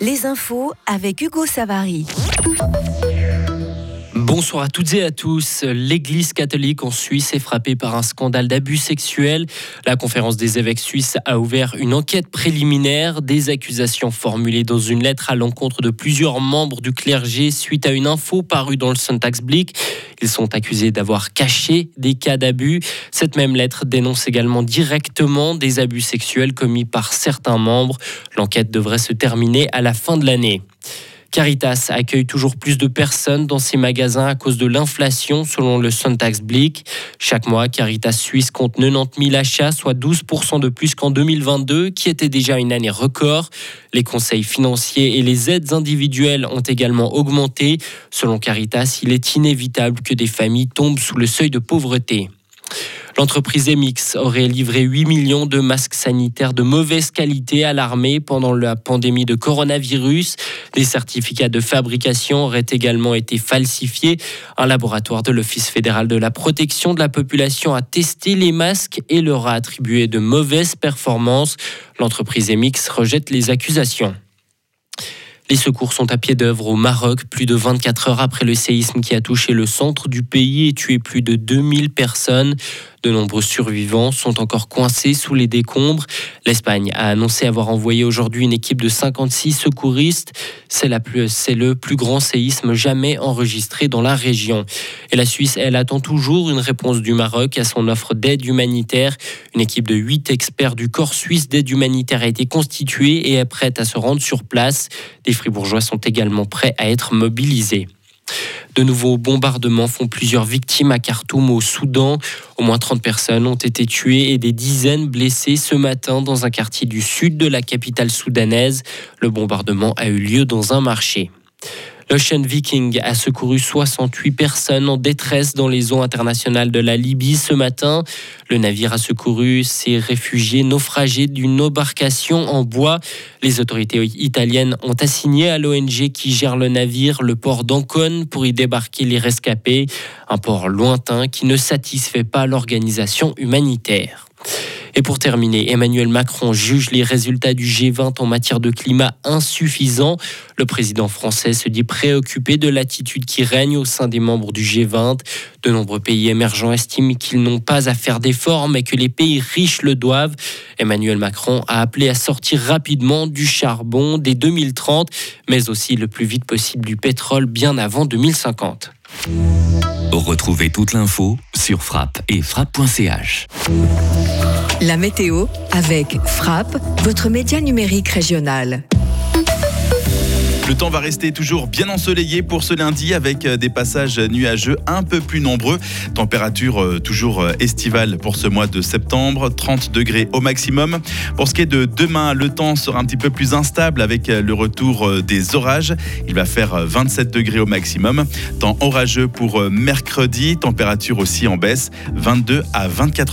Les infos avec Hugo Savary. Bonsoir à toutes et à tous. L'Église catholique en Suisse est frappée par un scandale d'abus sexuels. La conférence des évêques suisses a ouvert une enquête préliminaire. Des accusations formulées dans une lettre à l'encontre de plusieurs membres du clergé suite à une info parue dans le Sonntagsblick. Ils sont accusés d'avoir caché des cas d'abus. Cette même lettre dénonce également directement des abus sexuels commis par certains membres. L'enquête devrait se terminer à la fin de l'année. Caritas accueille toujours plus de personnes dans ses magasins à cause de l'inflation, selon le Blick. Chaque mois, Caritas Suisse compte 90 000 achats, soit 12% de plus qu'en 2022, qui était déjà une année record. Les conseils financiers et les aides individuelles ont également augmenté. Selon Caritas, il est inévitable que des familles tombent sous le seuil de pauvreté. L'entreprise Emix aurait livré 8 millions de masques sanitaires de mauvaise qualité à l'armée pendant la pandémie de coronavirus. Les certificats de fabrication auraient également été falsifiés. Un laboratoire de l'Office fédéral de la protection de la population a testé les masques et leur a attribué de mauvaises performances. L'entreprise Emix rejette les accusations. Les secours sont à pied d'œuvre au Maroc, plus de 24 heures après le séisme qui a touché le centre du pays et tué plus de 2000 personnes. De nombreux survivants sont encore coincés sous les décombres. L'Espagne a annoncé avoir envoyé aujourd'hui une équipe de 56 secouristes. C'est, le plus grand séisme jamais enregistré dans la région. Et la Suisse, elle attend toujours une réponse du Maroc à son offre d'aide humanitaire. Une équipe de 8 experts du corps suisse d'aide humanitaire a été constituée et est prête à se rendre sur place. Des fribourgeois sont également prêts à être mobilisés. De nouveaux bombardements font plusieurs victimes à Khartoum au Soudan. Au moins 30 personnes ont été tuées et des dizaines blessées ce matin dans un quartier du sud de la capitale soudanaise. Le bombardement a eu lieu dans un marché. L'Ocean Viking a secouru 68 personnes en détresse dans les eaux internationales de la Libye ce matin. Le navire a secouru ces réfugiés naufragés d'une embarcation en bois. Les autorités italiennes ont assigné à l'ONG qui gère le navire le port d'Ancône pour y débarquer les rescapés, un port lointain qui ne satisfait pas l'organisation humanitaire. Et pour terminer, Emmanuel Macron juge les résultats du G20 en matière de climat insuffisants. Le président français se dit préoccupé de l'attitude qui règne au sein des membres du G20. De nombreux pays émergents estiment qu'ils n'ont pas à faire d'efforts, mais que les pays riches le doivent. Emmanuel Macron a appelé à sortir rapidement du charbon dès 2030, mais aussi le plus vite possible du pétrole bien avant 2050. Retrouvez toute l'info sur frappe et frappe.ch. La météo avec Frappe, votre média numérique régional. Le temps va rester toujours bien ensoleillé pour ce lundi avec euh, des passages nuageux un peu plus nombreux. Température euh, toujours euh, estivale pour ce mois de septembre, 30 degrés au maximum. Pour ce qui est de demain, le temps sera un petit peu plus instable avec le retour des orages. Il va faire 27 degrés au maximum. Temps orageux pour mercredi, température aussi en baisse, 22 à 24